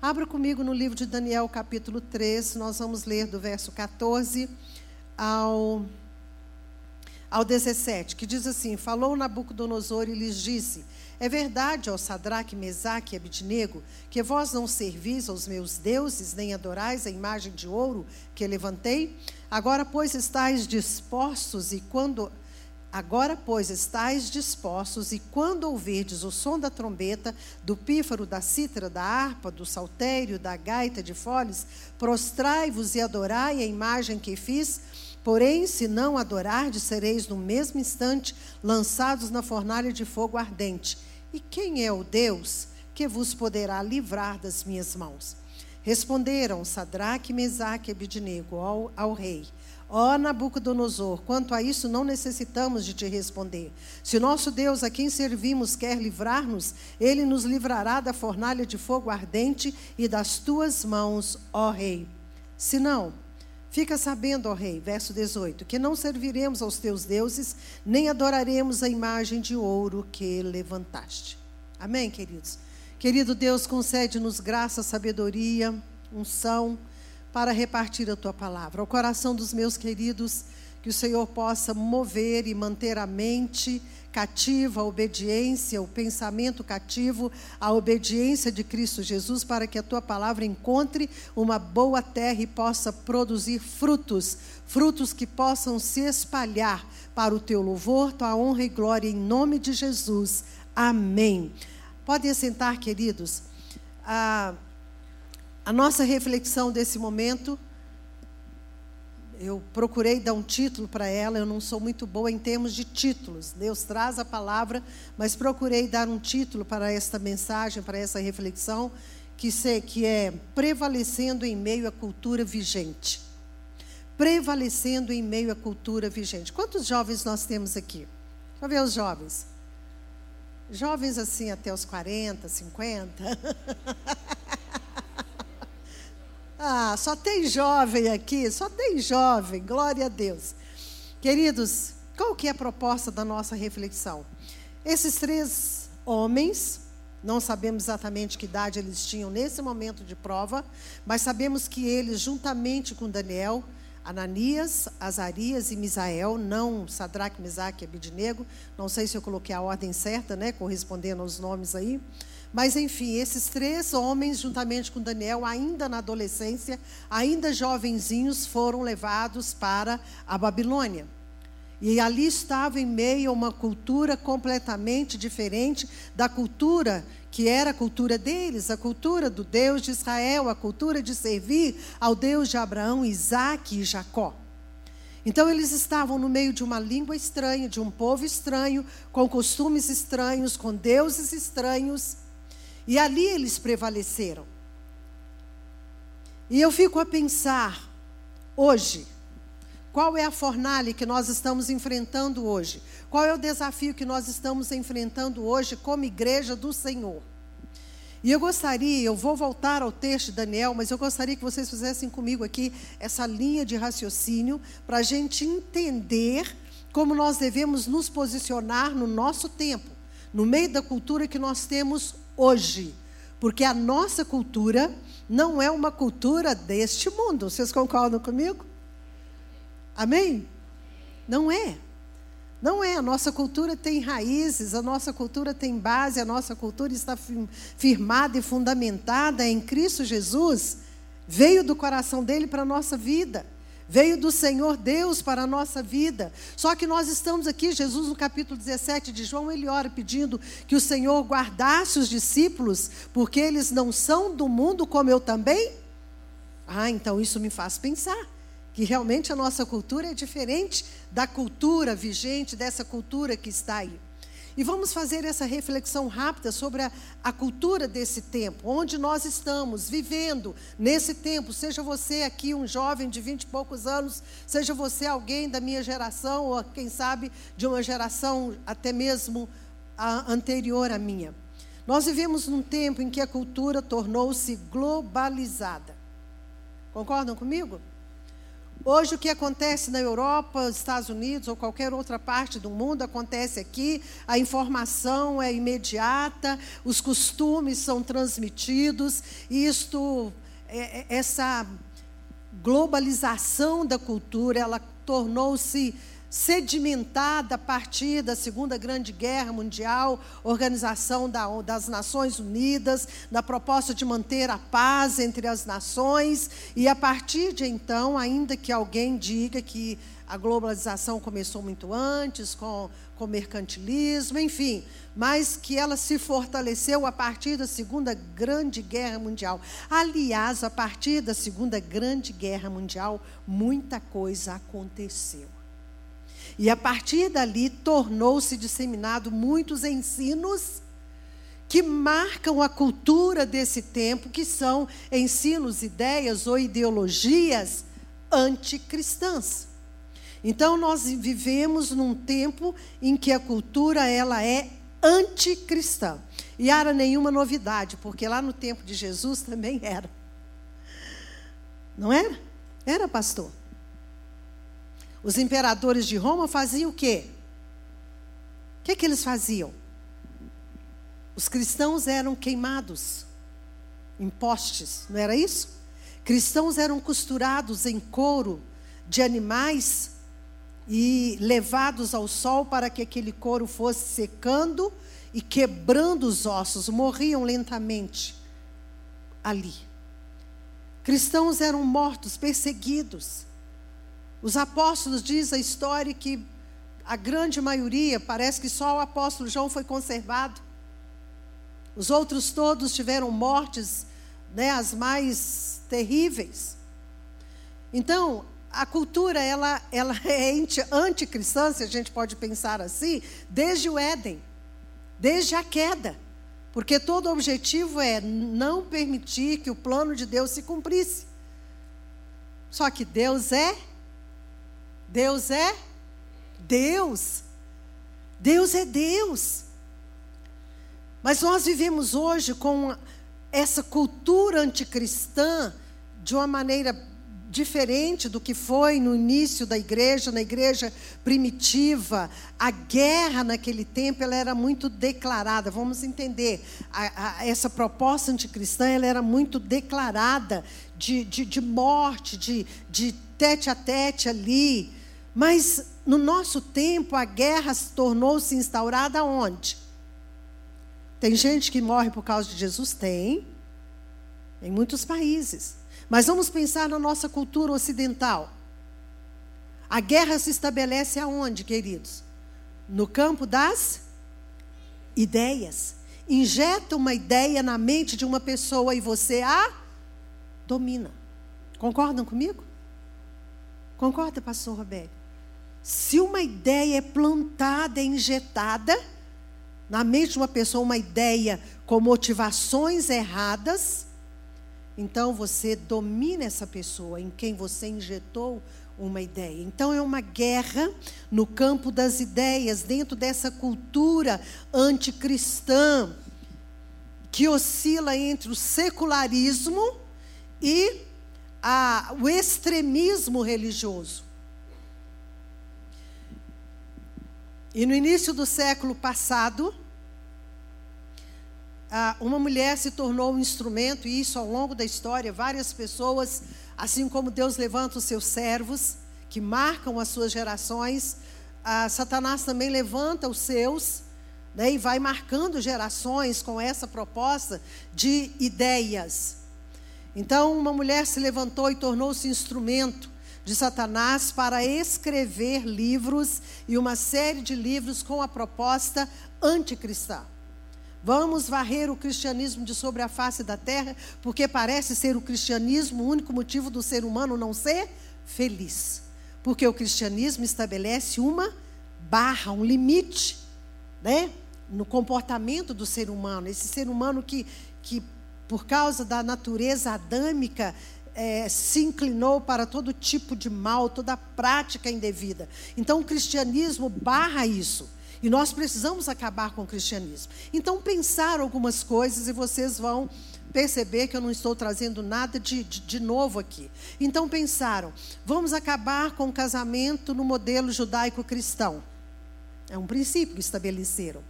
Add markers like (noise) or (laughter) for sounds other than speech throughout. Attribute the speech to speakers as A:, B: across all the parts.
A: Abra comigo no livro de Daniel, capítulo 3, nós vamos ler do verso 14 ao, ao 17, que diz assim: Falou Nabucodonosor e lhes disse: É verdade, ó Sadraque, Mesaque e Abidnego, que vós não servis aos meus deuses, nem adorais a imagem de ouro que levantei? Agora, pois, estáis dispostos, e quando Agora, pois, estáis dispostos, e quando ouvirdes o som da trombeta, do pífaro, da cítara, da harpa, do saltério, da gaita de foles, prostrai-vos e adorai a imagem que fiz. Porém, se não adorardes, sereis no mesmo instante lançados na fornalha de fogo ardente. E quem é o Deus que vos poderá livrar das minhas mãos? Responderam Sadraque, Mesaque e Abidnego ao, ao rei. Ó oh, Nabucodonosor, quanto a isso não necessitamos de te responder. Se nosso Deus a quem servimos quer livrar-nos, ele nos livrará da fornalha de fogo ardente e das tuas mãos, ó rei. Se não, fica sabendo, ó rei, verso 18, que não serviremos aos teus deuses, nem adoraremos a imagem de ouro que levantaste. Amém, queridos? Querido Deus, concede-nos graça, sabedoria, unção para repartir a tua palavra. Ao coração dos meus queridos, que o Senhor possa mover e manter a mente cativa, a obediência, o pensamento cativo, a obediência de Cristo Jesus, para que a tua palavra encontre uma boa terra e possa produzir frutos, frutos que possam se espalhar para o teu louvor, tua honra e glória, em nome de Jesus. Amém. Podem sentar, queridos. Ah, a nossa reflexão desse momento, eu procurei dar um título para ela, eu não sou muito boa em termos de títulos. Deus traz a palavra, mas procurei dar um título para esta mensagem, para essa reflexão, que, se, que é prevalecendo em meio à cultura vigente. Prevalecendo em meio à cultura vigente. Quantos jovens nós temos aqui? Deixa eu ver os jovens. Jovens assim até os 40, 50. (laughs) Ah, só tem jovem aqui, só tem jovem, glória a Deus. Queridos, qual que é a proposta da nossa reflexão? Esses três homens, não sabemos exatamente que idade eles tinham nesse momento de prova, mas sabemos que eles, juntamente com Daniel, Ananias, Azarias e Misael, não Sadraque, Mesaque e Abidnego, não sei se eu coloquei a ordem certa, né, correspondendo aos nomes aí, mas, enfim, esses três homens, juntamente com Daniel, ainda na adolescência, ainda jovenzinhos, foram levados para a Babilônia. E ali estavam em meio a uma cultura completamente diferente da cultura que era a cultura deles, a cultura do Deus de Israel, a cultura de servir ao Deus de Abraão, Isaac e Jacó. Então eles estavam no meio de uma língua estranha, de um povo estranho, com costumes estranhos, com deuses estranhos. E ali eles prevaleceram. E eu fico a pensar, hoje, qual é a fornalha que nós estamos enfrentando hoje? Qual é o desafio que nós estamos enfrentando hoje como igreja do Senhor? E eu gostaria, eu vou voltar ao texto de Daniel, mas eu gostaria que vocês fizessem comigo aqui essa linha de raciocínio para a gente entender como nós devemos nos posicionar no nosso tempo, no meio da cultura que nós temos hoje. Porque a nossa cultura não é uma cultura deste mundo. Vocês concordam comigo? Amém? Não é. Não é. A nossa cultura tem raízes, a nossa cultura tem base, a nossa cultura está firmada e fundamentada em Cristo Jesus. Veio do coração dele para a nossa vida veio do Senhor Deus para a nossa vida. Só que nós estamos aqui, Jesus, no capítulo 17 de João, ele ora pedindo que o Senhor guardasse os discípulos, porque eles não são do mundo como eu também. Ah, então isso me faz pensar que realmente a nossa cultura é diferente da cultura vigente, dessa cultura que está aí. E vamos fazer essa reflexão rápida sobre a, a, cultura desse tempo, onde nós estamos vivendo nesse tempo. Seja você aqui um jovem de vinte e poucos anos, seja você alguém da minha geração, ou quem sabe de uma geração até mesmo a, anterior à minha. Nós vivemos num tempo em que a cultura tornou-se globalizada. Concordam comigo? Hoje, o que acontece na Europa, Estados Unidos ou qualquer outra parte do mundo acontece aqui. A informação é imediata, os costumes são transmitidos, e isto, é, é, essa globalização da cultura, ela tornou-se sedimentada a partir da Segunda Grande Guerra Mundial, Organização das Nações Unidas, da proposta de manter a paz entre as nações, e a partir de então, ainda que alguém diga que a globalização começou muito antes, com, com mercantilismo, enfim, mas que ela se fortaleceu a partir da Segunda Grande Guerra Mundial. Aliás, a partir da Segunda Grande Guerra Mundial, muita coisa aconteceu. E a partir dali tornou-se disseminado muitos ensinos que marcam a cultura desse tempo, que são ensinos, ideias ou ideologias anticristãs. Então nós vivemos num tempo em que a cultura ela é anticristã. E era nenhuma novidade, porque lá no tempo de Jesus também era. Não era? Era, pastor. Os imperadores de Roma faziam o quê? O que, que eles faziam? Os cristãos eram queimados em postes, não era isso? Cristãos eram costurados em couro de animais e levados ao sol para que aquele couro fosse secando e quebrando os ossos, morriam lentamente ali. Cristãos eram mortos, perseguidos. Os apóstolos diz a história que a grande maioria, parece que só o apóstolo João foi conservado. Os outros todos tiveram mortes, né, as mais terríveis. Então, a cultura ela, ela (laughs) é anticristã, se a gente pode pensar assim, desde o Éden, desde a queda. Porque todo objetivo é não permitir que o plano de Deus se cumprisse. Só que Deus é Deus é Deus. Deus é Deus. Mas nós vivemos hoje com essa cultura anticristã de uma maneira diferente do que foi no início da igreja, na igreja primitiva. A guerra naquele tempo ela era muito declarada. Vamos entender, a, a, essa proposta anticristã ela era muito declarada de, de, de morte, de, de tete a tete ali. Mas no nosso tempo a guerra tornou-se instaurada onde? Tem gente que morre por causa de Jesus? Tem. Em muitos países. Mas vamos pensar na nossa cultura ocidental. A guerra se estabelece aonde, queridos? No campo das ideias. Injeta uma ideia na mente de uma pessoa e você a domina. Concordam comigo? Concorda, pastor Roberto? Se uma ideia é plantada, é injetada na mente de uma pessoa, uma ideia com motivações erradas, então você domina essa pessoa em quem você injetou uma ideia. Então é uma guerra no campo das ideias, dentro dessa cultura anticristã que oscila entre o secularismo e a, o extremismo religioso. E no início do século passado, uma mulher se tornou um instrumento, e isso ao longo da história, várias pessoas, assim como Deus levanta os seus servos, que marcam as suas gerações, Satanás também levanta os seus, né, e vai marcando gerações com essa proposta de ideias. Então, uma mulher se levantou e tornou-se instrumento de Satanás para escrever livros e uma série de livros com a proposta anticristã. Vamos varrer o cristianismo de sobre a face da terra, porque parece ser o cristianismo o único motivo do ser humano não ser feliz. Porque o cristianismo estabelece uma barra, um limite, né? No comportamento do ser humano. Esse ser humano que, que por causa da natureza adâmica, é, se inclinou para todo tipo de mal, toda prática indevida. Então o cristianismo barra isso. E nós precisamos acabar com o cristianismo. Então, pensar algumas coisas e vocês vão perceber que eu não estou trazendo nada de, de, de, novo aqui. Então pensaram: vamos acabar com o casamento no modelo judaico-cristão. É um princípio que estabeleceram.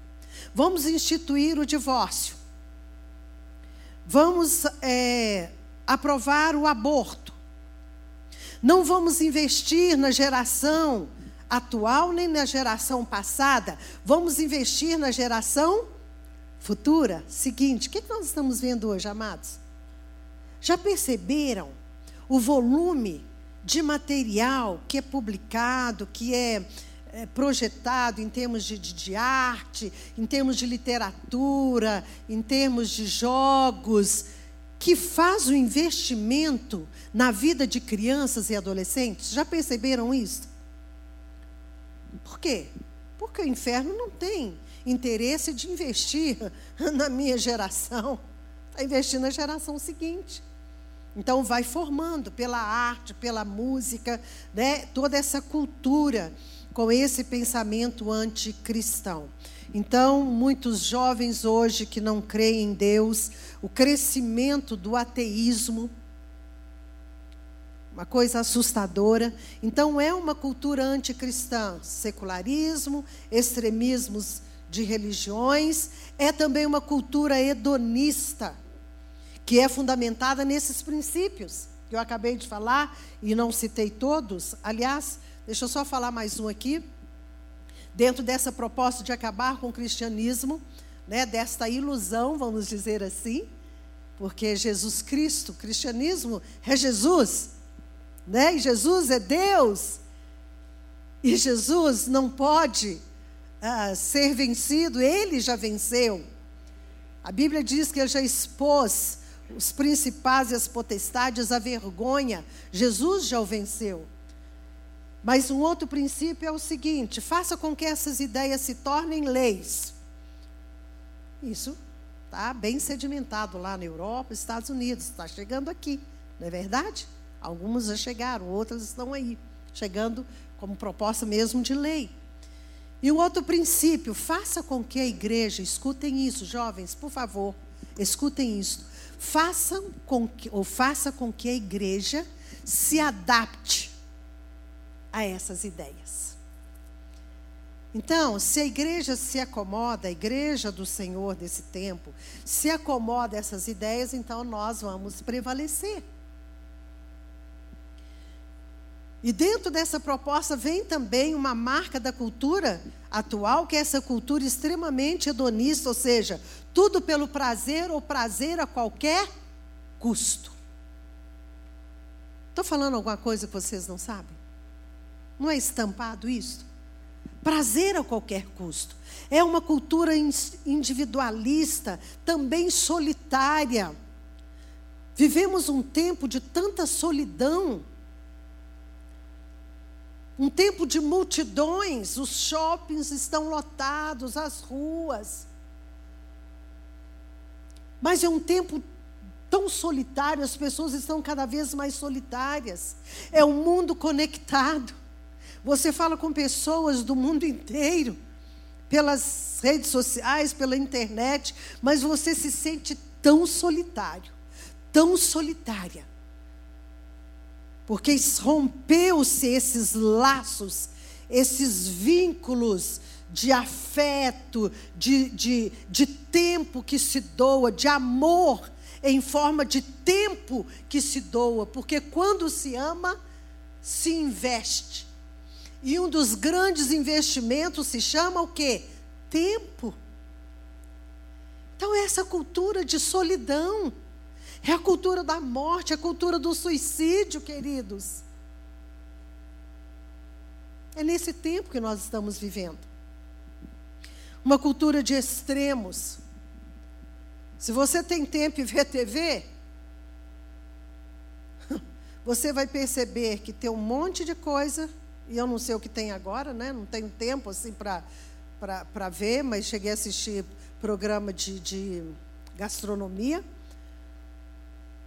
A: Vamos instituir o divórcio. Vamos é, aprovar o aborto. Não vamos investir na geração atual nem na geração passada. Vamos investir na geração futura. Seguinte, o que nós estamos vendo hoje, amados? Já perceberam o volume de material que é publicado, que é, é projetado em termos de, de, de arte, em termos de literatura, em termos de jogos, que faz o investimento na vida de crianças e adolescentes? Já perceberam isso? Por quê? Porque o inferno não tem interesse de investir (laughs) na minha geração, está investindo na geração seguinte. Então, vai formando pela arte, pela música, né, toda essa cultura com esse pensamento anticristão. Então, muitos jovens hoje que não creem em Deus, o crescimento do ateísmo, uma coisa assustadora. Então, é uma cultura anticristã, secularismo, extremismos de religiões, é também uma cultura hedonista, que é fundamentada nesses princípios que eu acabei de falar e não citei todos. Aliás, deixa eu só falar mais um aqui. Dentro dessa proposta de acabar com o cristianismo, né, desta ilusão, vamos dizer assim, porque Jesus Cristo, cristianismo é Jesus, né? E Jesus é Deus. E Jesus não pode uh, ser vencido, ele já venceu. A Bíblia diz que ele já expôs os principais e as potestades à vergonha. Jesus já o venceu. Mas um outro princípio é o seguinte: faça com que essas ideias se tornem leis. Isso está bem sedimentado lá na Europa, Estados Unidos, está chegando aqui, não é verdade? Algumas já chegaram, outras estão aí, chegando como proposta mesmo de lei. E o outro princípio, faça com que a igreja, escutem isso, jovens, por favor, escutem isso. Façam com que, ou faça com que a igreja se adapte a essas ideias. Então, se a igreja se acomoda, a igreja do Senhor desse tempo, se acomoda essas ideias, então nós vamos prevalecer. E dentro dessa proposta vem também uma marca da cultura atual, que é essa cultura extremamente hedonista, ou seja, tudo pelo prazer ou prazer a qualquer custo. Estou falando alguma coisa que vocês não sabem? Não é estampado isso? Prazer a qualquer custo. É uma cultura individualista, também solitária. Vivemos um tempo de tanta solidão um tempo de multidões, os shoppings estão lotados, as ruas. Mas é um tempo tão solitário, as pessoas estão cada vez mais solitárias. É um mundo conectado. Você fala com pessoas do mundo inteiro, pelas redes sociais, pela internet, mas você se sente tão solitário, tão solitária porque rompeu-se esses laços, esses vínculos de afeto, de, de, de tempo que se doa, de amor em forma de tempo que se doa, porque quando se ama, se investe. E um dos grandes investimentos se chama o quê? Tempo. Então, essa cultura de solidão é a cultura da morte, é a cultura do suicídio, queridos. É nesse tempo que nós estamos vivendo. Uma cultura de extremos. Se você tem tempo e vê TV, (laughs) você vai perceber que tem um monte de coisa, e eu não sei o que tem agora, né? não tenho tempo assim para ver, mas cheguei a assistir programa de, de gastronomia.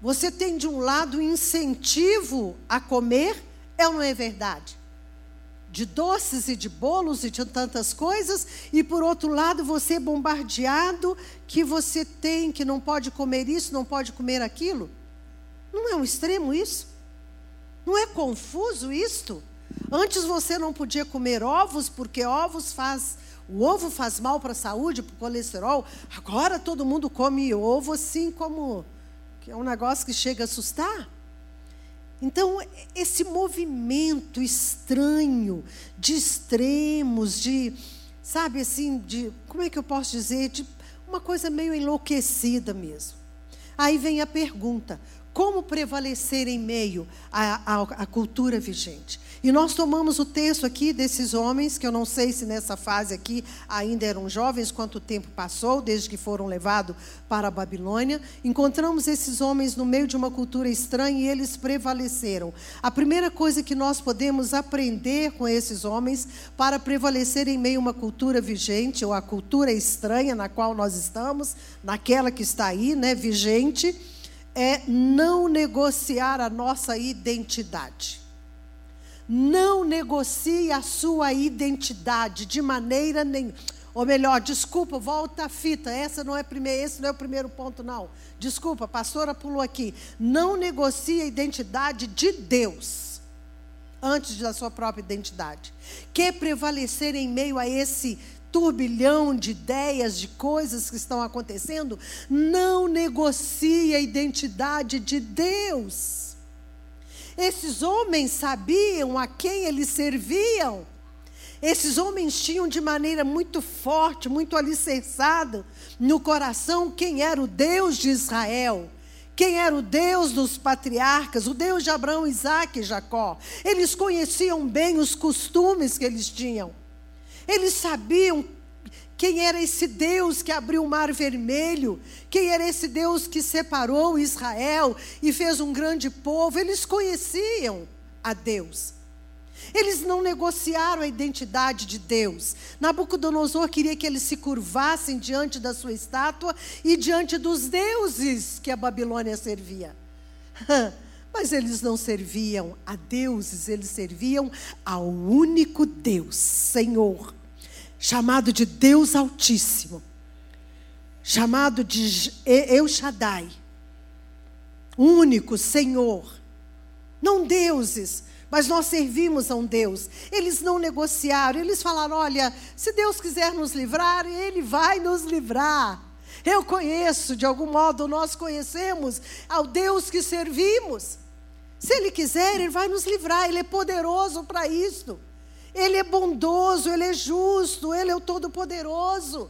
A: Você tem de um lado incentivo a comer, é ou não é verdade? de doces e de bolos e de tantas coisas, e por outro lado você é bombardeado que você tem, que não pode comer isso, não pode comer aquilo. Não é um extremo isso? Não é confuso isto? Antes você não podia comer ovos porque ovos faz o ovo faz mal para a saúde, para o colesterol. Agora todo mundo come ovo assim como que é um negócio que chega a assustar. Então, esse movimento estranho de extremos, de, sabe assim, de, como é que eu posso dizer? De uma coisa meio enlouquecida mesmo. Aí vem a pergunta: como prevalecer em meio à, à, à, cultura vigente. E nós tomamos o texto aqui desses homens, que eu não sei se nessa fase aqui ainda eram jovens, quanto tempo passou, desde que foram levados para a Babilônia. Encontramos esses homens no meio de uma cultura estranha e eles prevaleceram. A primeira coisa que nós podemos aprender com esses homens para prevalecer em meio a uma cultura vigente, ou a cultura estranha na qual nós estamos, naquela que está aí, né, vigente é não negociar a nossa identidade. Não negocie a sua identidade de maneira nenhuma. Ou melhor, desculpa, volta a fita. Essa não é primeiro, esse não é o primeiro ponto, não. Desculpa, a pastora pulou aqui. Não negocie a identidade de Deus antes da sua própria identidade. Quer prevalecer em meio a esse turbilhão de ideias, de coisas que estão acontecendo, não negocie a identidade de Deus. Esses homens sabiam a quem eles serviam. Esses homens tinham de maneira muito forte, muito alicerçada no coração quem era o Deus de Israel. Quem era o Deus dos patriarcas, o Deus de Abraão, Isaac e Jacó. Eles conheciam bem os costumes que eles tinham. Eles sabiam quem era esse Deus que abriu o mar vermelho, quem era esse Deus que separou Israel e fez um grande povo. Eles conheciam a Deus. Eles não negociaram a identidade de Deus. Nabucodonosor queria que eles se curvassem diante da sua estátua e diante dos deuses que a Babilônia servia. (laughs) Mas eles não serviam a deuses, eles serviam ao único Deus, Senhor, chamado de Deus Altíssimo, chamado de El Shaddai, único Senhor, não deuses, mas nós servimos a um Deus. Eles não negociaram, eles falaram: olha, se Deus quiser nos livrar, Ele vai nos livrar. Eu conheço, de algum modo nós conhecemos ao Deus que servimos. Se Ele quiser, Ele vai nos livrar, Ele é poderoso para isso. Ele é bondoso, Ele é justo, Ele é o Todo-Poderoso.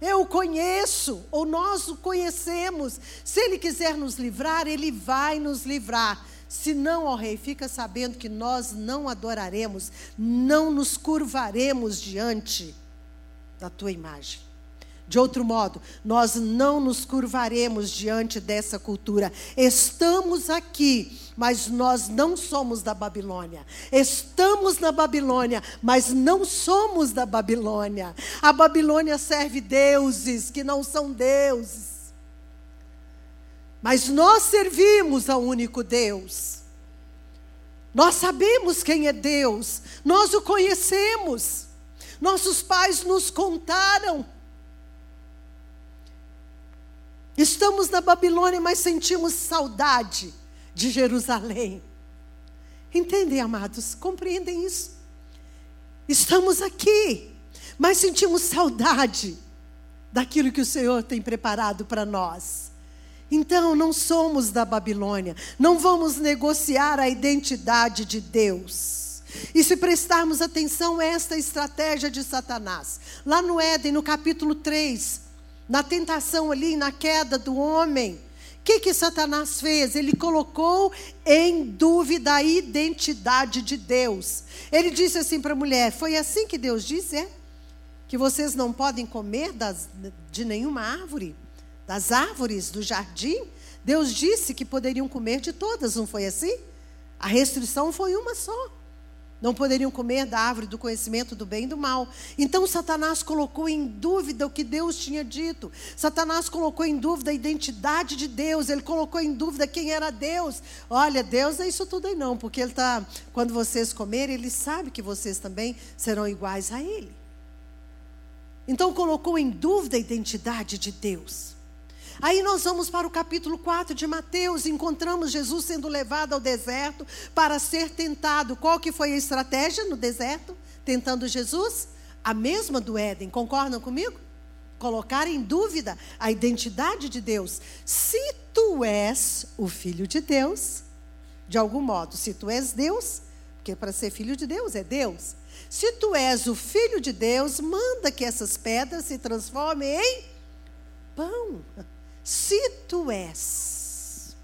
A: Eu o conheço, ou nós o conhecemos. Se Ele quiser nos livrar, Ele vai nos livrar. Se não, ó Rei, fica sabendo que nós não adoraremos, não nos curvaremos diante da tua imagem. De outro modo, nós não nos curvaremos diante dessa cultura. Estamos aqui, mas nós não somos da Babilônia. Estamos na Babilônia, mas não somos da Babilônia. A Babilônia serve deuses que não são deuses. Mas nós servimos ao único Deus. Nós sabemos quem é Deus, nós o conhecemos. Nossos pais nos contaram. Estamos na Babilônia, mas sentimos saudade de Jerusalém. Entendem, amados? Compreendem isso? Estamos aqui, mas sentimos saudade daquilo que o Senhor tem preparado para nós. Então, não somos da Babilônia, não vamos negociar a identidade de Deus. E se prestarmos atenção a esta estratégia de Satanás, lá no Éden, no capítulo 3, na tentação ali, na queda do homem, o que, que Satanás fez? Ele colocou em dúvida a identidade de Deus. Ele disse assim para a mulher: Foi assim que Deus disse, é? Que vocês não podem comer das, de nenhuma árvore, das árvores do jardim? Deus disse que poderiam comer de todas, não foi assim? A restrição foi uma só. Não poderiam comer da árvore do conhecimento do bem e do mal. Então Satanás colocou em dúvida o que Deus tinha dito. Satanás colocou em dúvida a identidade de Deus. Ele colocou em dúvida quem era Deus. Olha, Deus é isso tudo aí não, porque ele está quando vocês comerem, ele sabe que vocês também serão iguais a ele. Então colocou em dúvida a identidade de Deus. Aí nós vamos para o capítulo 4 de Mateus, encontramos Jesus sendo levado ao deserto para ser tentado. Qual que foi a estratégia no deserto? Tentando Jesus? A mesma do Éden, concordam comigo? Colocar em dúvida a identidade de Deus. Se tu és o filho de Deus, de algum modo, se tu és Deus, porque para ser filho de Deus é Deus. Se tu és o filho de Deus, manda que essas pedras se transformem em pão se tu és.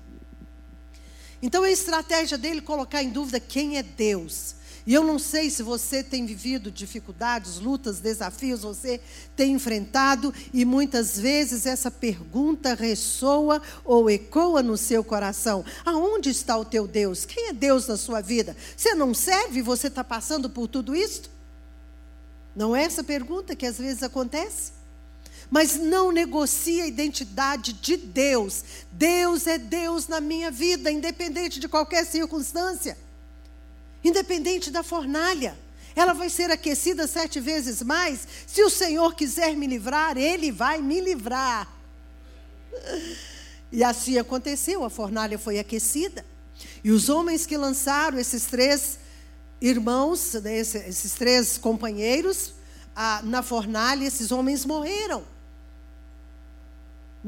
A: Então a estratégia dele é colocar em dúvida quem é Deus. E eu não sei se você tem vivido dificuldades, lutas, desafios, você tem enfrentado, e muitas vezes essa pergunta ressoa ou ecoa no seu coração: aonde está o teu Deus? Quem é Deus na sua vida? Você não serve? Você está passando por tudo isso? Não é essa pergunta que às vezes acontece? Mas não negocie a identidade de Deus. Deus é Deus na minha vida, independente de qualquer circunstância, independente da fornalha. Ela vai ser aquecida sete vezes mais. Se o Senhor quiser me livrar, Ele vai me livrar. E assim aconteceu, a fornalha foi aquecida. E os homens que lançaram esses três irmãos, né, esses três companheiros, na fornalha, esses homens morreram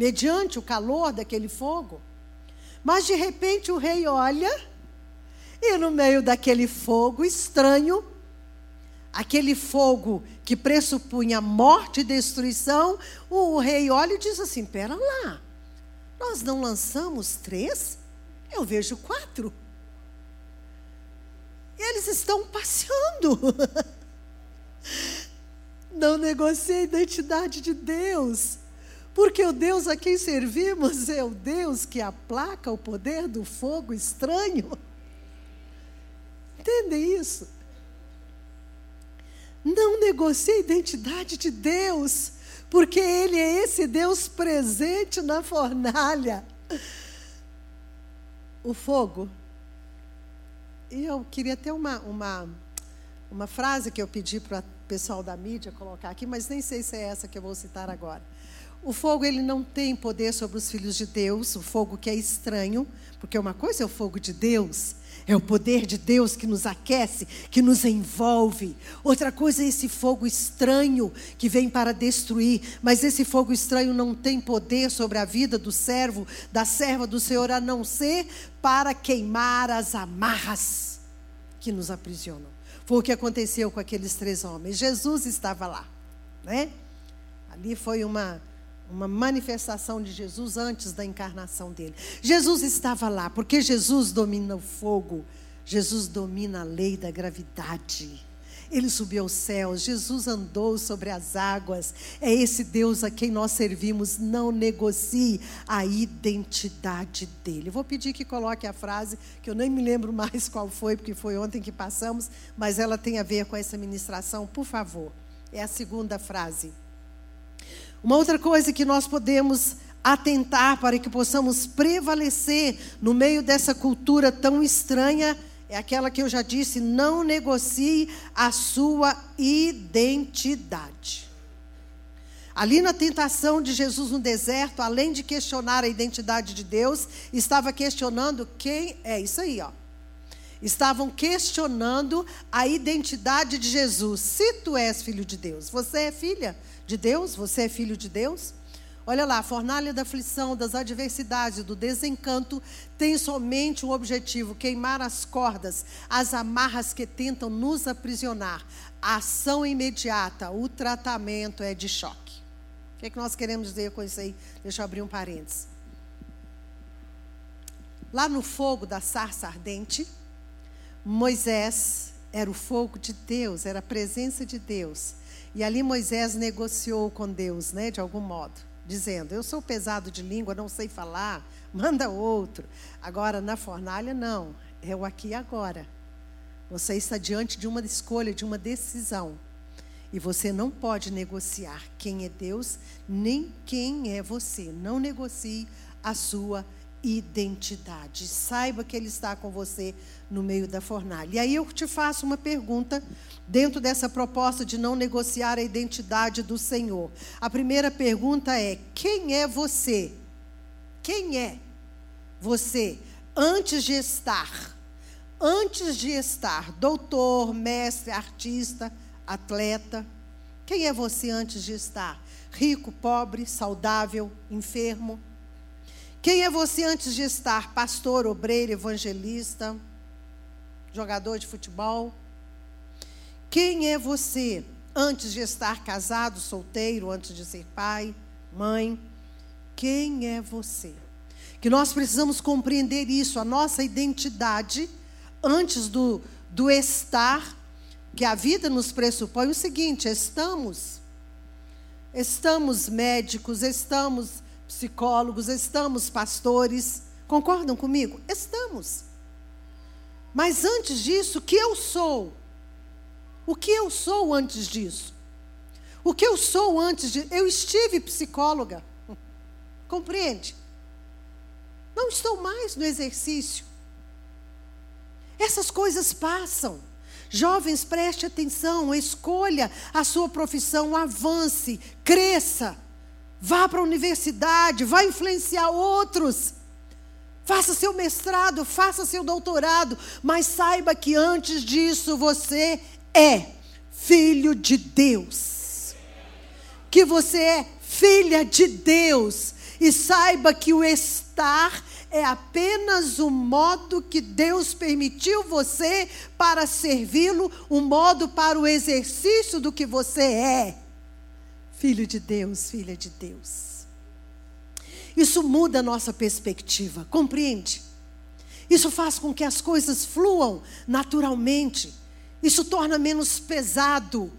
A: mediante o calor daquele fogo. Mas de repente o rei olha, e no meio daquele fogo estranho, aquele fogo que pressupunha morte e destruição, o rei olha e diz assim: Pera lá, nós não lançamos três? Eu vejo quatro. Eles estão passeando. (laughs) Não negocia a identidade de Deus. Porque o Deus a quem servimos é o Deus que aplaca o poder do fogo estranho. Entendem isso? Não negocie a identidade de Deus, porque Ele é esse Deus presente na fornalha. O fogo. E eu queria ter uma, uma, uma frase que eu pedi para o pessoal da mídia colocar aqui, mas nem sei se é essa que eu vou citar agora. O fogo ele não tem poder sobre os filhos de Deus, o fogo que é estranho, porque uma coisa é o fogo de Deus, é o poder de Deus que nos aquece, que nos envolve. Outra coisa é esse fogo estranho que vem para destruir, mas esse fogo estranho não tem poder sobre a vida do servo, da serva do Senhor, a não ser para queimar as amarras que nos aprisionam. Foi o que aconteceu com aqueles três homens. Jesus estava lá, né? Ali foi uma uma manifestação de Jesus antes da encarnação dele. Jesus estava lá, porque Jesus domina o fogo, Jesus domina a lei da gravidade. Ele subiu aos céus, Jesus andou sobre as águas. É esse Deus a quem nós servimos. Não negocie a identidade dele. Eu vou pedir que coloque a frase, que eu nem me lembro mais qual foi, porque foi ontem que passamos, mas ela tem a ver com essa ministração, por favor. É a segunda frase. Uma outra coisa que nós podemos atentar para que possamos prevalecer no meio dessa cultura tão estranha é aquela que eu já disse: não negocie a sua identidade. Ali na tentação de Jesus no deserto, além de questionar a identidade de Deus, estava questionando quem é isso aí, ó. Estavam questionando a identidade de Jesus. Se tu és filho de Deus, você é filha de Deus? Você é filho de Deus? Olha lá, a fornalha da aflição, das adversidades, do desencanto, tem somente um objetivo: queimar as cordas, as amarras que tentam nos aprisionar. A ação imediata, o tratamento é de choque. O que, é que nós queremos dizer com isso aí? Deixa eu abrir um parênteses. Lá no fogo da sarça ardente, Moisés era o fogo de Deus, era a presença de Deus. E ali Moisés negociou com Deus, né, de algum modo, dizendo: Eu sou pesado de língua, não sei falar, (laughs) manda outro. Agora, na fornalha, não, é o aqui e agora. Você está diante de uma escolha, de uma decisão. E você não pode negociar quem é Deus, nem quem é você. Não negocie a sua identidade. Saiba que Ele está com você no meio da fornalha. E aí eu te faço uma pergunta dentro dessa proposta de não negociar a identidade do Senhor. A primeira pergunta é: quem é você? Quem é você antes de estar? Antes de estar doutor, mestre, artista, atleta. Quem é você antes de estar? Rico, pobre, saudável, enfermo? Quem é você antes de estar pastor, obreiro, evangelista, jogador de futebol? Quem é você antes de estar casado, solteiro, antes de ser pai, mãe? Quem é você? Que nós precisamos compreender isso, a nossa identidade, antes do, do estar, que a vida nos pressupõe o seguinte: estamos, estamos médicos, estamos psicólogos, estamos pastores. Concordam comigo? Estamos. Mas antes disso, o que eu sou? O que eu sou antes disso? O que eu sou antes de. Eu estive psicóloga. (laughs) Compreende? Não estou mais no exercício. Essas coisas passam. Jovens, preste atenção, escolha a sua profissão, avance, cresça. Vá para a universidade, vá influenciar outros. Faça seu mestrado, faça seu doutorado, mas saiba que antes disso você é filho de Deus. Que você é filha de Deus. E saiba que o estar é apenas o modo que Deus permitiu você para servi-lo, um modo para o exercício do que você é. Filho de Deus, filha de Deus. Isso muda a nossa perspectiva, compreende? Isso faz com que as coisas fluam naturalmente. Isso torna menos pesado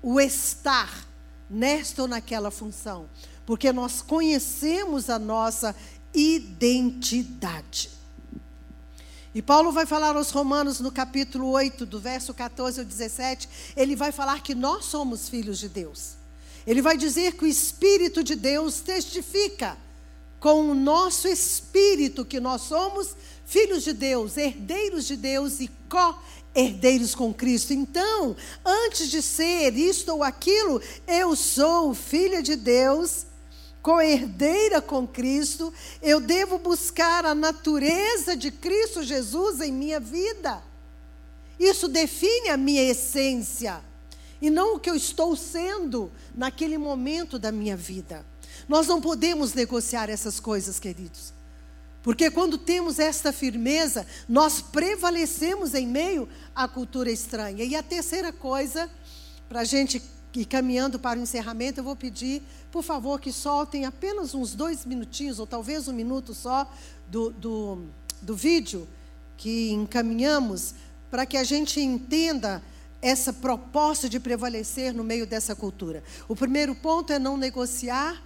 A: o estar nesta ou naquela função, porque nós conhecemos a nossa identidade. E Paulo vai falar aos Romanos no capítulo 8, do verso 14 ao 17, ele vai falar que nós somos filhos de Deus. Ele vai dizer que o Espírito de Deus testifica com o nosso espírito que nós somos filhos de Deus, herdeiros de Deus e co-herdeiros com Cristo. Então, antes de ser isto ou aquilo, eu sou filha de Deus co-herdeira com Cristo, eu devo buscar a natureza de Cristo Jesus em minha vida. Isso define a minha essência e não o que eu estou sendo naquele momento da minha vida. Nós não podemos negociar essas coisas, queridos. Porque quando temos esta firmeza, nós prevalecemos em meio à cultura estranha. E a terceira coisa, para a gente e caminhando para o encerramento, eu vou pedir, por favor, que soltem apenas uns dois minutinhos, ou talvez um minuto só, do, do, do vídeo que encaminhamos, para que a gente entenda essa proposta de prevalecer no meio dessa cultura. O primeiro ponto é não negociar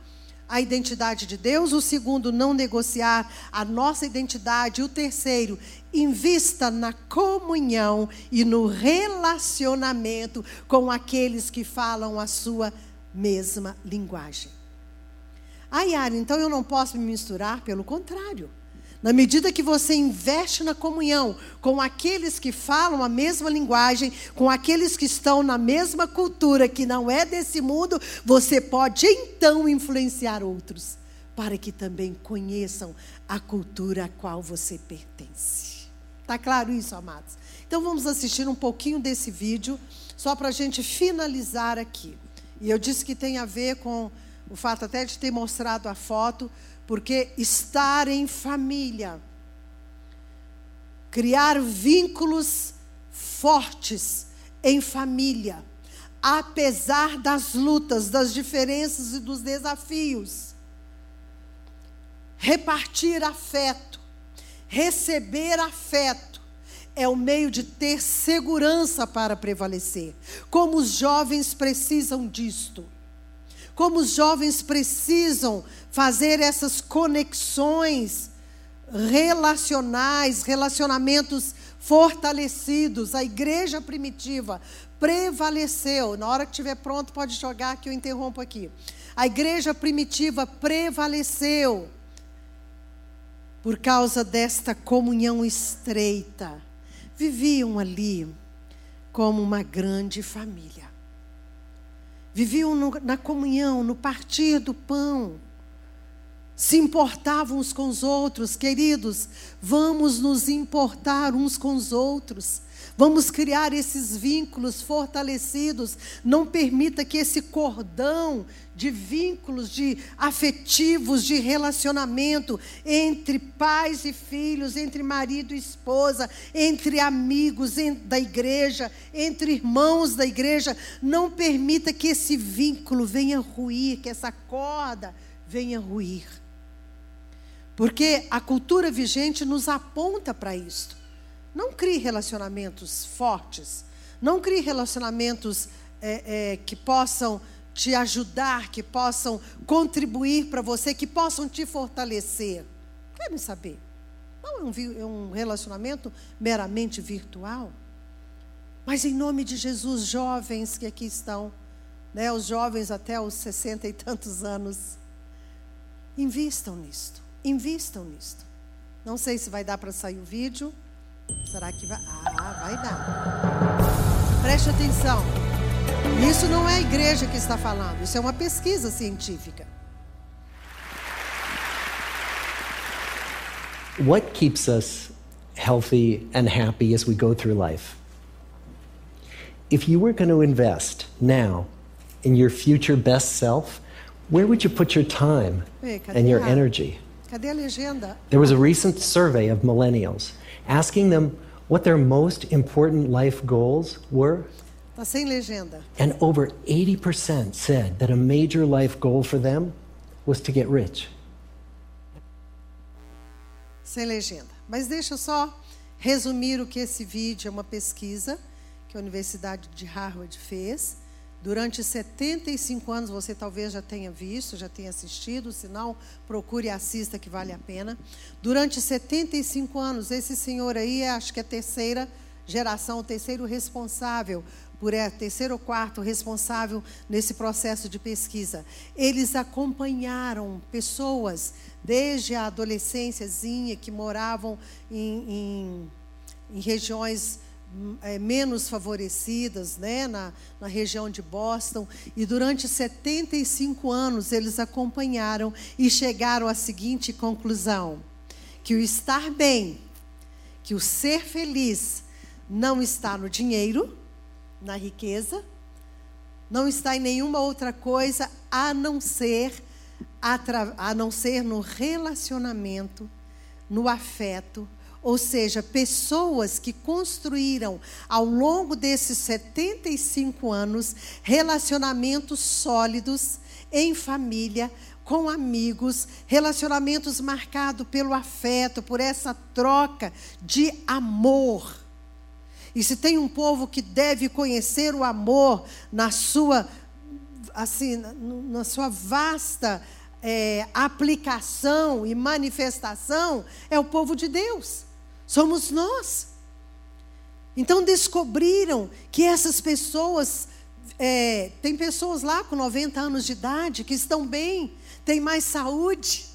A: a identidade de Deus, o segundo, não negociar a nossa identidade, o terceiro, invista na comunhão e no relacionamento com aqueles que falam a sua mesma linguagem. Ah, Yara, então eu não posso me misturar? Pelo contrário. Na medida que você investe na comunhão com aqueles que falam a mesma linguagem, com aqueles que estão na mesma cultura, que não é desse mundo, você pode então influenciar outros, para que também conheçam a cultura a qual você pertence. Está claro isso, amados? Então vamos assistir um pouquinho desse vídeo, só para a gente finalizar aqui. E eu disse que tem a ver com o fato até de ter mostrado a foto porque estar em família, criar vínculos fortes em família, apesar das lutas, das diferenças e dos desafios, repartir afeto, receber afeto, é o meio de ter segurança para prevalecer. Como os jovens precisam disto como os jovens precisam fazer essas conexões relacionais, relacionamentos fortalecidos. A igreja primitiva prevaleceu. Na hora que estiver pronto, pode jogar que eu interrompo aqui. A igreja primitiva prevaleceu por causa desta comunhão estreita. Viviam ali como uma grande família. Viviam no, na comunhão, no partir do pão se importavam uns com os outros, queridos, vamos nos importar uns com os outros. Vamos criar esses vínculos fortalecidos. Não permita que esse cordão de vínculos, de afetivos, de relacionamento entre pais e filhos, entre marido e esposa, entre amigos da igreja, entre irmãos da igreja, não permita que esse vínculo venha ruir, que essa corda venha ruir. Porque a cultura vigente nos aponta para isso. Não crie relacionamentos fortes. Não crie relacionamentos é, é, que possam te ajudar, que possam contribuir para você, que possam te fortalecer. Querem saber? Não é um, é um relacionamento meramente virtual. Mas em nome de Jesus, jovens que aqui estão, né, os jovens até os sessenta e tantos anos, invistam nisto. Invistam nisto. Não sei se vai dar para sair o vídeo. Será que vai? Ah, vai dar. Preste atenção. Isso não é a igreja que está falando, isso é uma pesquisa científica.
B: What keeps us healthy and happy as we go through life? If you were going to invest now in your future best self, where would you put your time and your energy?
A: Cadê a legenda?
B: There was a recent survey of millennials asking them what their most important life goals were.
A: Tá sem legenda.
B: And over 80% said that a major life goal for them was to get rich.
A: Sem legenda. Mas deixa eu só resumir o que esse vídeo é uma pesquisa que a Universidade de Harvard fez Durante 75 anos você talvez já tenha visto, já tenha assistido, se não, procure e assista que vale a pena. Durante 75 anos, esse senhor aí, é, acho que é a terceira geração, o terceiro responsável, por é, terceiro ou quarto responsável nesse processo de pesquisa. Eles acompanharam pessoas desde a adolescênciazinha que moravam em, em, em regiões é, menos favorecidas, né, na, na região de Boston, e durante 75 anos eles acompanharam e chegaram à seguinte conclusão: que o estar bem, que o ser feliz não está no dinheiro, na riqueza, não está em nenhuma outra coisa a não ser a não ser no relacionamento, no afeto, ou seja, pessoas que construíram ao longo desses 75 anos relacionamentos sólidos em família, com amigos, relacionamentos marcados pelo afeto, por essa troca de amor. E se tem um povo que deve conhecer o amor na sua assim, na sua vasta é, aplicação e manifestação, é o povo de Deus. Somos nós. Então descobriram que essas pessoas, é, tem pessoas lá com 90 anos de idade que estão bem, têm mais saúde,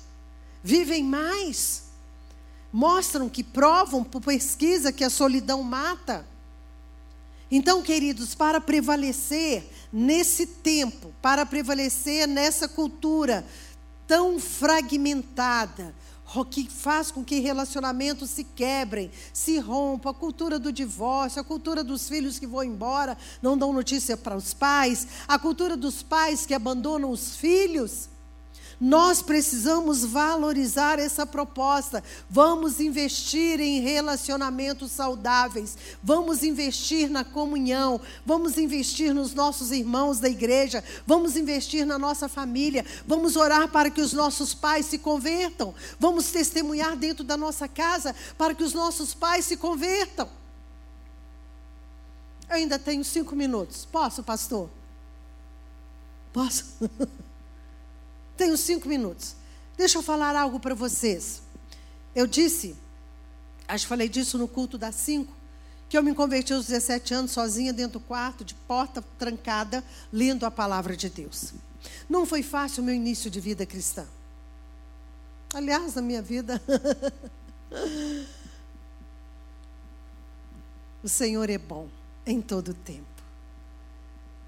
A: vivem mais. Mostram que provam por pesquisa que a solidão mata. Então, queridos, para prevalecer nesse tempo, para prevalecer nessa cultura tão fragmentada, que faz com que relacionamentos se quebrem, se rompam, a cultura do divórcio, a cultura dos filhos que vão embora, não dão notícia para os pais, a cultura dos pais que abandonam os filhos. Nós precisamos valorizar essa proposta. Vamos investir em relacionamentos saudáveis. Vamos investir na comunhão. Vamos investir nos nossos irmãos da igreja. Vamos investir na nossa família. Vamos orar para que os nossos pais se convertam. Vamos testemunhar dentro da nossa casa para que os nossos pais se convertam. Eu ainda tenho cinco minutos. Posso, pastor? Posso? (laughs) Tenho cinco minutos. Deixa eu falar algo para vocês. Eu disse, acho que falei disso no culto das cinco, que eu me converti aos 17 anos sozinha dentro do quarto, de porta trancada, lendo a palavra de Deus. Não foi fácil o meu início de vida cristã. Aliás, na minha vida. (laughs) o Senhor é bom em todo tempo.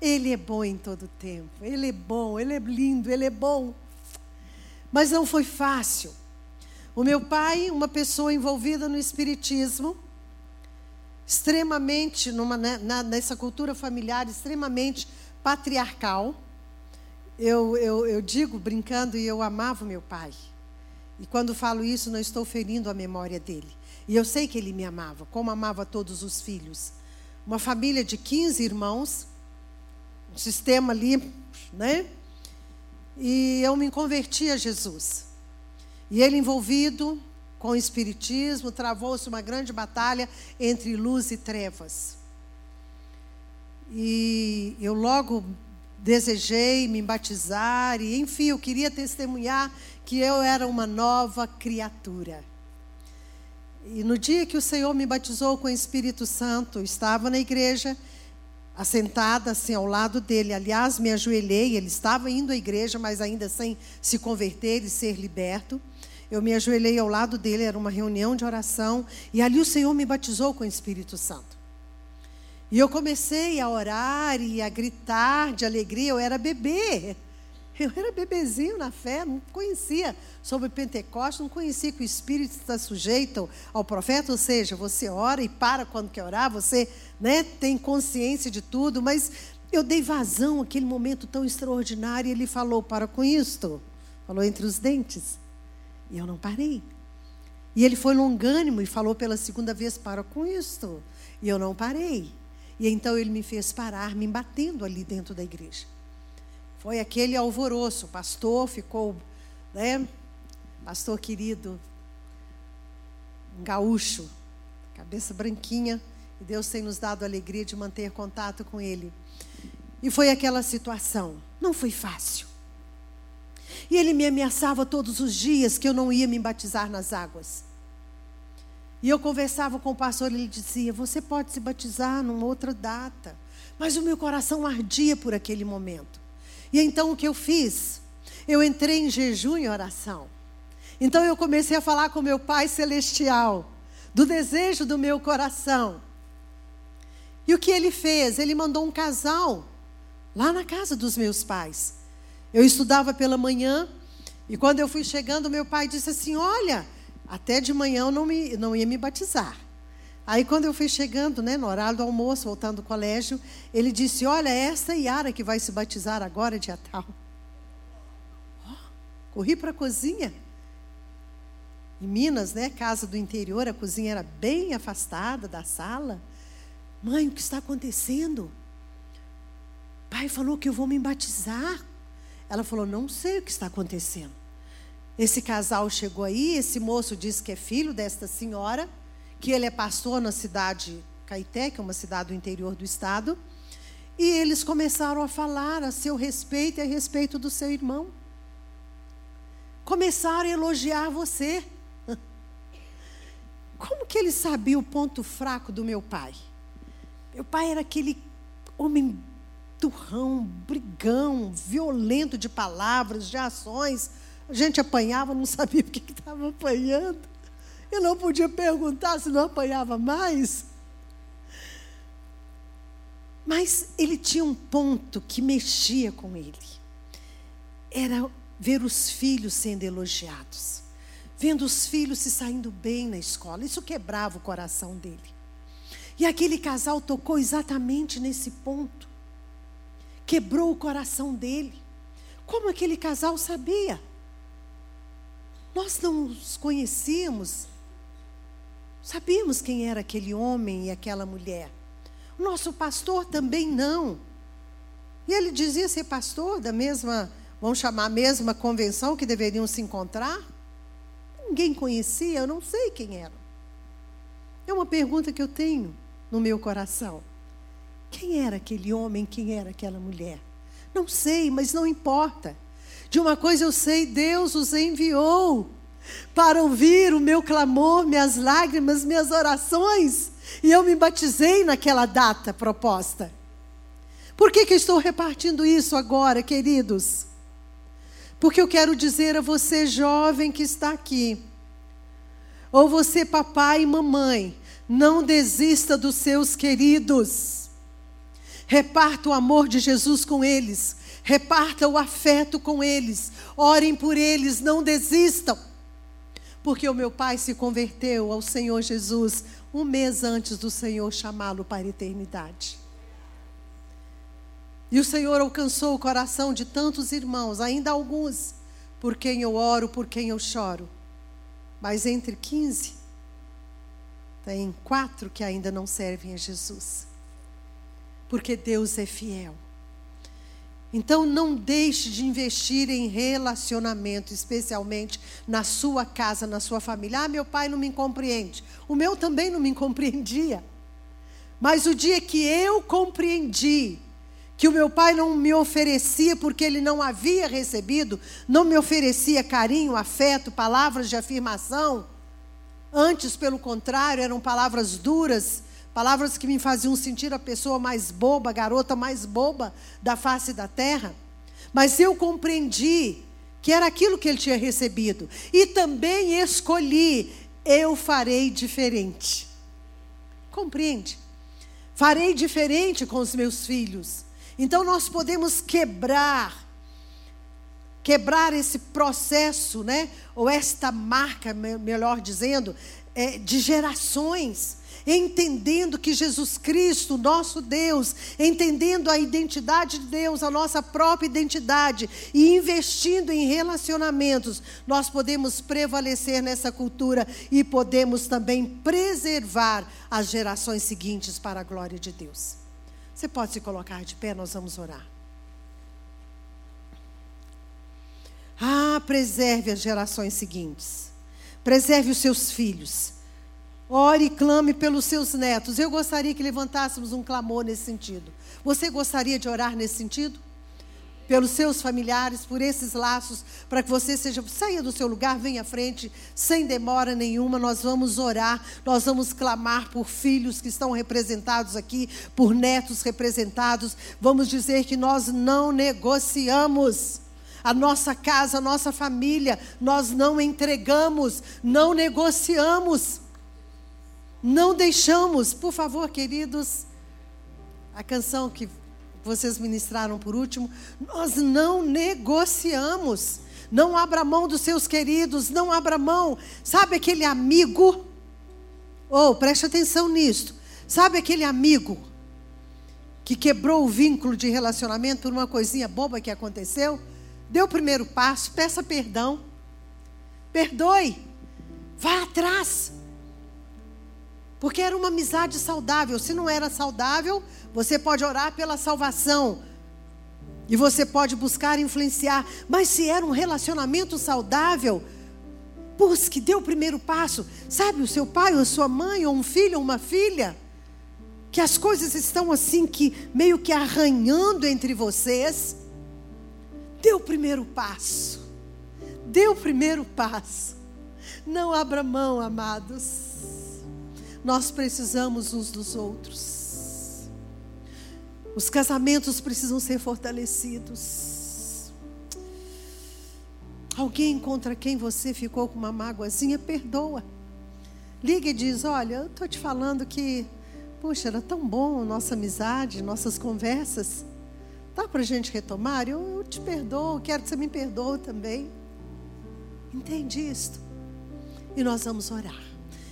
A: Ele é bom em todo tempo. Ele é bom, ele é lindo, ele é bom. Mas não foi fácil. O meu pai, uma pessoa envolvida no espiritismo, extremamente numa, né, na, nessa cultura familiar extremamente patriarcal. Eu, eu, eu digo brincando e eu amava meu pai. E quando falo isso, não estou ferindo a memória dele. E eu sei que ele me amava, como amava todos os filhos. Uma família de 15 irmãos, sistema ali, né? E eu me converti a Jesus. E ele envolvido com o espiritismo, travou-se uma grande batalha entre luz e trevas. E eu logo desejei me batizar e, enfim, eu queria testemunhar que eu era uma nova criatura. E no dia que o Senhor me batizou com o Espírito Santo, estava na igreja, assentada assim ao lado dele. Aliás, me ajoelhei, ele estava indo à igreja, mas ainda sem se converter e ser liberto. Eu me ajoelhei ao lado dele, era uma reunião de oração, e ali o Senhor me batizou com o Espírito Santo. E eu comecei a orar e a gritar de alegria, eu era bebê. Eu era bebezinho na fé, não conhecia sobre Pentecostes, não conhecia que o Espírito está sujeito ao profeta, ou seja, você ora e para quando quer orar, você né, tem consciência de tudo, mas eu dei vazão àquele momento tão extraordinário e ele falou: para com isto, falou entre os dentes. E eu não parei. E ele foi longânimo e falou pela segunda vez: para com isto. E eu não parei. E então ele me fez parar, me batendo ali dentro da igreja. Foi aquele alvoroço. O pastor ficou, né? Pastor querido, um gaúcho, cabeça branquinha, e Deus tem nos dado a alegria de manter contato com ele. E foi aquela situação. Não foi fácil. E ele me ameaçava todos os dias que eu não ia me batizar nas águas. E eu conversava com o pastor ele dizia: Você pode se batizar numa outra data. Mas o meu coração ardia por aquele momento. E então o que eu fiz? Eu entrei em jejum e oração. Então eu comecei a falar com meu Pai Celestial, do desejo do meu coração. E o que ele fez? Ele mandou um casal lá na casa dos meus pais. Eu estudava pela manhã e quando eu fui chegando, meu pai disse assim: Olha, até de manhã eu não, me, não ia me batizar. Aí, quando eu fui chegando, né, no horário do almoço, voltando do colégio, ele disse: Olha, é essa Yara que vai se batizar agora, dia tal. Oh, corri para a cozinha. Em Minas, né, casa do interior, a cozinha era bem afastada da sala. Mãe, o que está acontecendo? Pai falou que eu vou me batizar. Ela falou: Não sei o que está acontecendo. Esse casal chegou aí, esse moço disse que é filho desta senhora que ele é pastor na cidade Caeté, que é uma cidade do interior do estado, e eles começaram a falar a seu respeito e a respeito do seu irmão. Começaram a elogiar você. (laughs) Como que ele sabia o ponto fraco do meu pai? Meu pai era aquele homem turrão, brigão, violento de palavras, de ações. A gente apanhava, não sabia (laughs) o que estava apanhando. Eu não podia perguntar se não apanhava mais. Mas ele tinha um ponto que mexia com ele. Era ver os filhos sendo elogiados. Vendo os filhos se saindo bem na escola. Isso quebrava o coração dele. E aquele casal tocou exatamente nesse ponto. Quebrou o coração dele. Como aquele casal sabia? Nós não os conhecíamos Sabíamos quem era aquele homem e aquela mulher. O nosso pastor também não. E ele dizia ser pastor da mesma, vamos chamar a mesma convenção que deveriam se encontrar. Ninguém conhecia, eu não sei quem era. É uma pergunta que eu tenho no meu coração. Quem era aquele homem, quem era aquela mulher? Não sei, mas não importa. De uma coisa eu sei, Deus os enviou. Para ouvir o meu clamor, minhas lágrimas, minhas orações. E eu me batizei naquela data proposta. Por que, que estou repartindo isso agora, queridos? Porque eu quero dizer a você, jovem que está aqui, ou você, papai e mamãe, não desista dos seus queridos. Reparta o amor de Jesus com eles. Reparta o afeto com eles. Orem por eles, não desistam. Porque o meu pai se converteu ao Senhor Jesus um mês antes do Senhor chamá-lo para a eternidade. E o Senhor alcançou o coração de tantos irmãos, ainda alguns, por quem eu oro, por quem eu choro. Mas entre 15, tem quatro que ainda não servem a Jesus. Porque Deus é fiel. Então não deixe de investir em relacionamento, especialmente na sua casa, na sua família. Ah, meu pai não me compreende. O meu também não me (laughs) compreendia. Mas o dia que eu compreendi que o meu pai não me oferecia porque ele não havia recebido, não me oferecia carinho, afeto, palavras de afirmação. Antes, pelo contrário, eram palavras duras, palavras que me faziam sentir a pessoa mais boba, garota mais boba da face da terra. Mas eu compreendi que era aquilo que ele tinha recebido e também escolhi, eu farei diferente. Compreende? Farei diferente com os meus filhos. Então nós podemos quebrar quebrar esse processo, né? Ou esta marca, melhor dizendo, é, de gerações, entendendo que Jesus Cristo, nosso Deus, entendendo a identidade de Deus, a nossa própria identidade e investindo em relacionamentos, nós podemos prevalecer nessa cultura e podemos também preservar as gerações seguintes para a glória de Deus. Você pode se colocar de pé, nós vamos orar. Ah, preserve as gerações seguintes. Preserve os seus filhos. Ore e clame pelos seus netos. Eu gostaria que levantássemos um clamor nesse sentido. Você gostaria de orar nesse sentido? pelos seus familiares, por esses laços, para que você seja, saia do seu lugar, venha à frente, sem demora nenhuma. Nós vamos orar, nós vamos clamar por filhos que estão representados aqui, por netos representados. Vamos dizer que nós não negociamos. A nossa casa, a nossa família, nós não entregamos, não negociamos, não deixamos. Por favor, queridos, a canção que vocês ministraram por último, nós não negociamos. Não abra mão dos seus queridos, não abra mão. Sabe aquele amigo? Oh, preste atenção nisto. Sabe aquele amigo que quebrou o vínculo de relacionamento por uma coisinha boba que aconteceu? Dê o primeiro passo, peça perdão. Perdoe. Vá atrás. Porque era uma amizade saudável. Se não era saudável, você pode orar pela salvação. E você pode buscar influenciar. Mas se era um relacionamento saudável, busque, dê o primeiro passo. Sabe, o seu pai, ou a sua mãe, ou um filho, ou uma filha, que as coisas estão assim que meio que arranhando entre vocês. Dê o primeiro passo. Dê o primeiro passo. Não abra mão, amados. Nós precisamos uns dos outros. Os casamentos precisam ser fortalecidos. Alguém contra quem você ficou com uma mágoazinha, perdoa. Liga e diz: Olha, eu estou te falando que, puxa, era tão bom nossa amizade, nossas conversas. Dá para a gente retomar? Eu, eu te perdoo, quero que você me perdoe também. Entende isto? E nós vamos orar.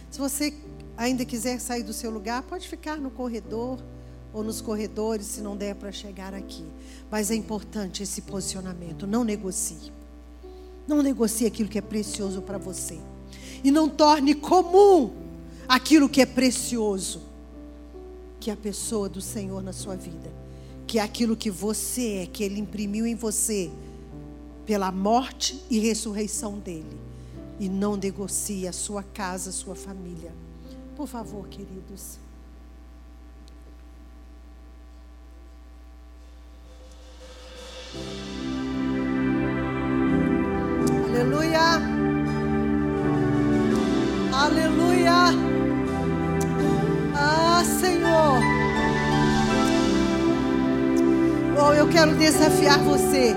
A: Se você ainda quiser sair do seu lugar, pode ficar no corredor ou nos corredores se não der para chegar aqui. Mas é importante esse posicionamento. Não negocie. Não negocie aquilo que é precioso para você. E não torne comum aquilo que é precioso, que é a pessoa do Senhor na sua vida, que é aquilo que você é, que Ele imprimiu em você pela morte e ressurreição dele. E não negocie a sua casa, a sua família. Por favor, queridos. Aleluia. Aleluia. Ah, Senhor. Oh, eu quero desafiar você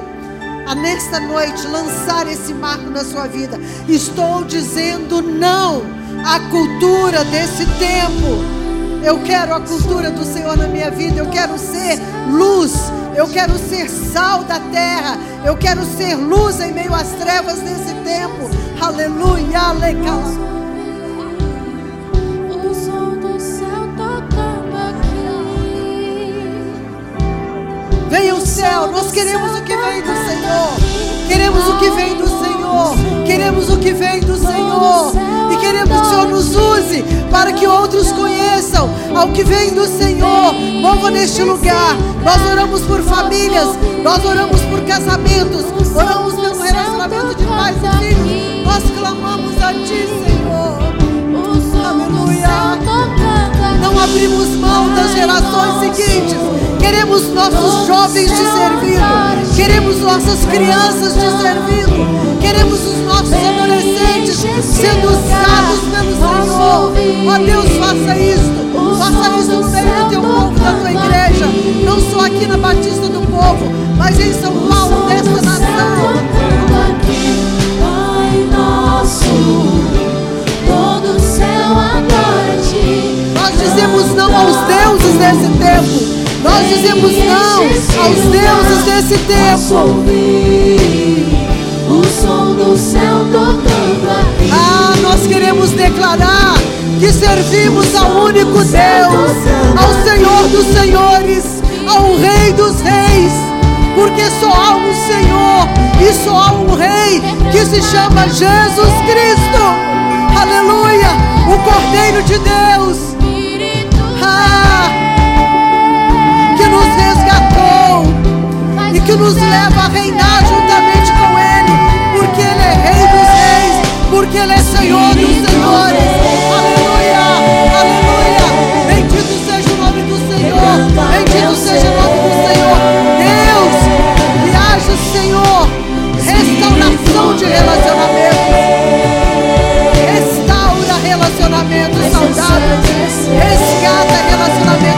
A: a nesta noite lançar esse marco na sua vida. Estou dizendo não à cultura desse tempo. Eu quero a cultura do Senhor na minha vida. Eu quero ser luz. Eu quero ser sal da terra. Eu quero ser luz em meio às trevas desse tempo. Aleluia, aleluia. Venha o céu, nós queremos o que vem do Senhor. Queremos o que vem do Senhor. Queremos o que vem do Senhor. Queremos que o Senhor nos use para que outros conheçam ao que vem do Senhor. Mova neste lugar. Nós oramos por famílias, nós oramos por casamentos, oramos pelo relacionamento de pais e filhos. Nós clamamos a Ti, Senhor. Aleluia. Não abrimos mão das gerações seguintes. Queremos nossos jovens te servindo. Queremos nossas crianças te servindo. Queremos os nossos adolescentes sendo usados pelo Senhor. Ó Deus, faça isto. Faça isso no meio do teu povo, da tua igreja. Não só aqui na Batista do Povo, mas em São Paulo, nesta nação.
C: Pai nosso, todo o céu adora.
A: Nós dizemos não aos deuses desse tempo. Nós dizemos não aos deuses desse tempo.
C: o som do céu tocando aqui.
A: Ah, nós queremos declarar que servimos ao único Deus, ao Senhor dos Senhores, ao Rei dos Reis, porque só há um Senhor e só há um Rei que se chama Jesus Cristo. Aleluia! O Cordeiro de Deus. Ah, nos resgatou e que nos leva a reinar juntamente com Ele, porque Ele é Rei dos Reis, porque Ele é Senhor dos Senhores. Aleluia, aleluia. Bendito seja o nome do Senhor, bendito seja o nome do Senhor. Deus, que haja, Senhor, restauração de relacionamentos. Restaura relacionamentos saudáveis. Resgata relacionamentos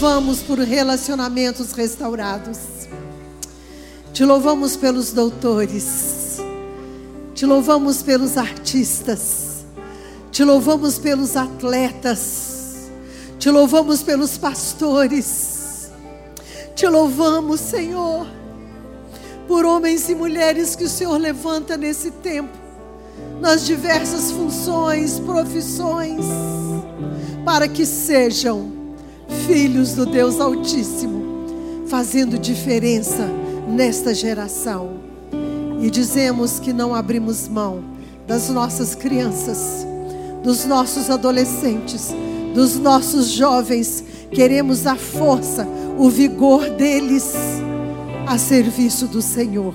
A: louvamos por relacionamentos restaurados. Te louvamos pelos doutores. Te louvamos pelos artistas. Te louvamos pelos atletas. Te louvamos pelos pastores. Te louvamos, Senhor, por homens e mulheres que o Senhor levanta nesse tempo, nas diversas funções, profissões, para que sejam filhos do Deus Altíssimo, fazendo diferença nesta geração. E dizemos que não abrimos mão das nossas crianças, dos nossos adolescentes, dos nossos jovens. Queremos a força, o vigor deles a serviço do Senhor.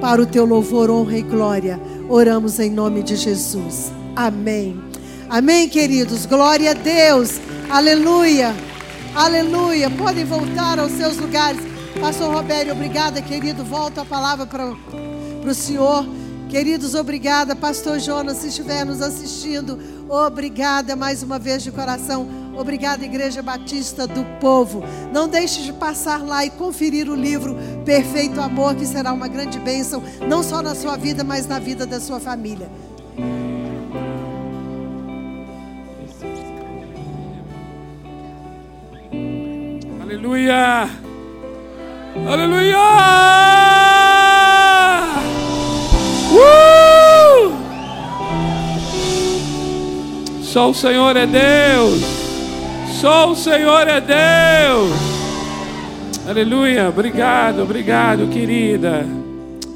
A: Para o teu louvor, honra e glória, oramos em nome de Jesus. Amém. Amém, queridos. Glória a Deus. Aleluia. Aleluia. Podem voltar aos seus lugares. Pastor Robério, obrigada, querido. Volto a palavra para o senhor. Queridos, obrigada. Pastor Jonas, se estiver nos assistindo, obrigada mais uma vez de coração. Obrigada, Igreja Batista do Povo. Não deixe de passar lá e conferir o livro Perfeito Amor, que será uma grande bênção, não só na sua vida, mas na vida da sua família.
D: Aleluia! Aleluia! Uh! Só o Senhor é Deus. Só o Senhor é Deus. Aleluia. Obrigado, obrigado, querida.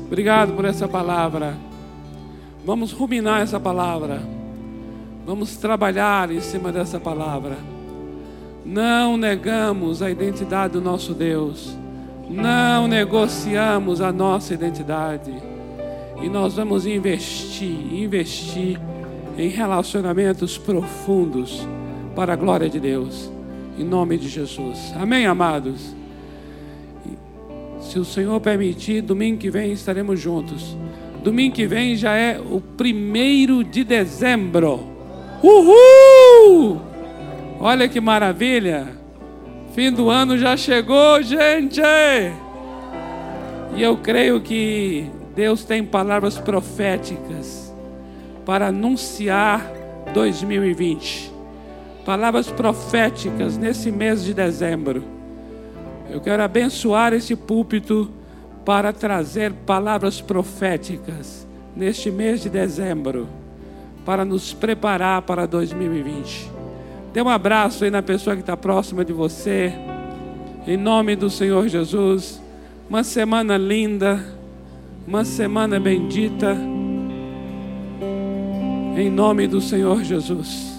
D: Obrigado por essa palavra. Vamos ruminar essa palavra. Vamos trabalhar em cima dessa palavra. Não negamos a identidade do nosso Deus. Não negociamos a nossa identidade. E nós vamos investir, investir em relacionamentos profundos para a glória de Deus. Em nome de Jesus. Amém, amados? Se o Senhor permitir, domingo que vem estaremos juntos. Domingo que vem já é o primeiro de dezembro. Uhul! Olha que maravilha! Fim do ano já chegou, gente! E eu creio que Deus tem palavras proféticas para anunciar 2020. Palavras proféticas nesse mês de dezembro. Eu quero abençoar esse púlpito para trazer palavras proféticas neste mês de dezembro, para nos preparar para 2020. Dê um abraço aí na pessoa que está próxima de você. Em nome do Senhor Jesus. Uma semana linda. Uma semana bendita. Em nome do Senhor Jesus.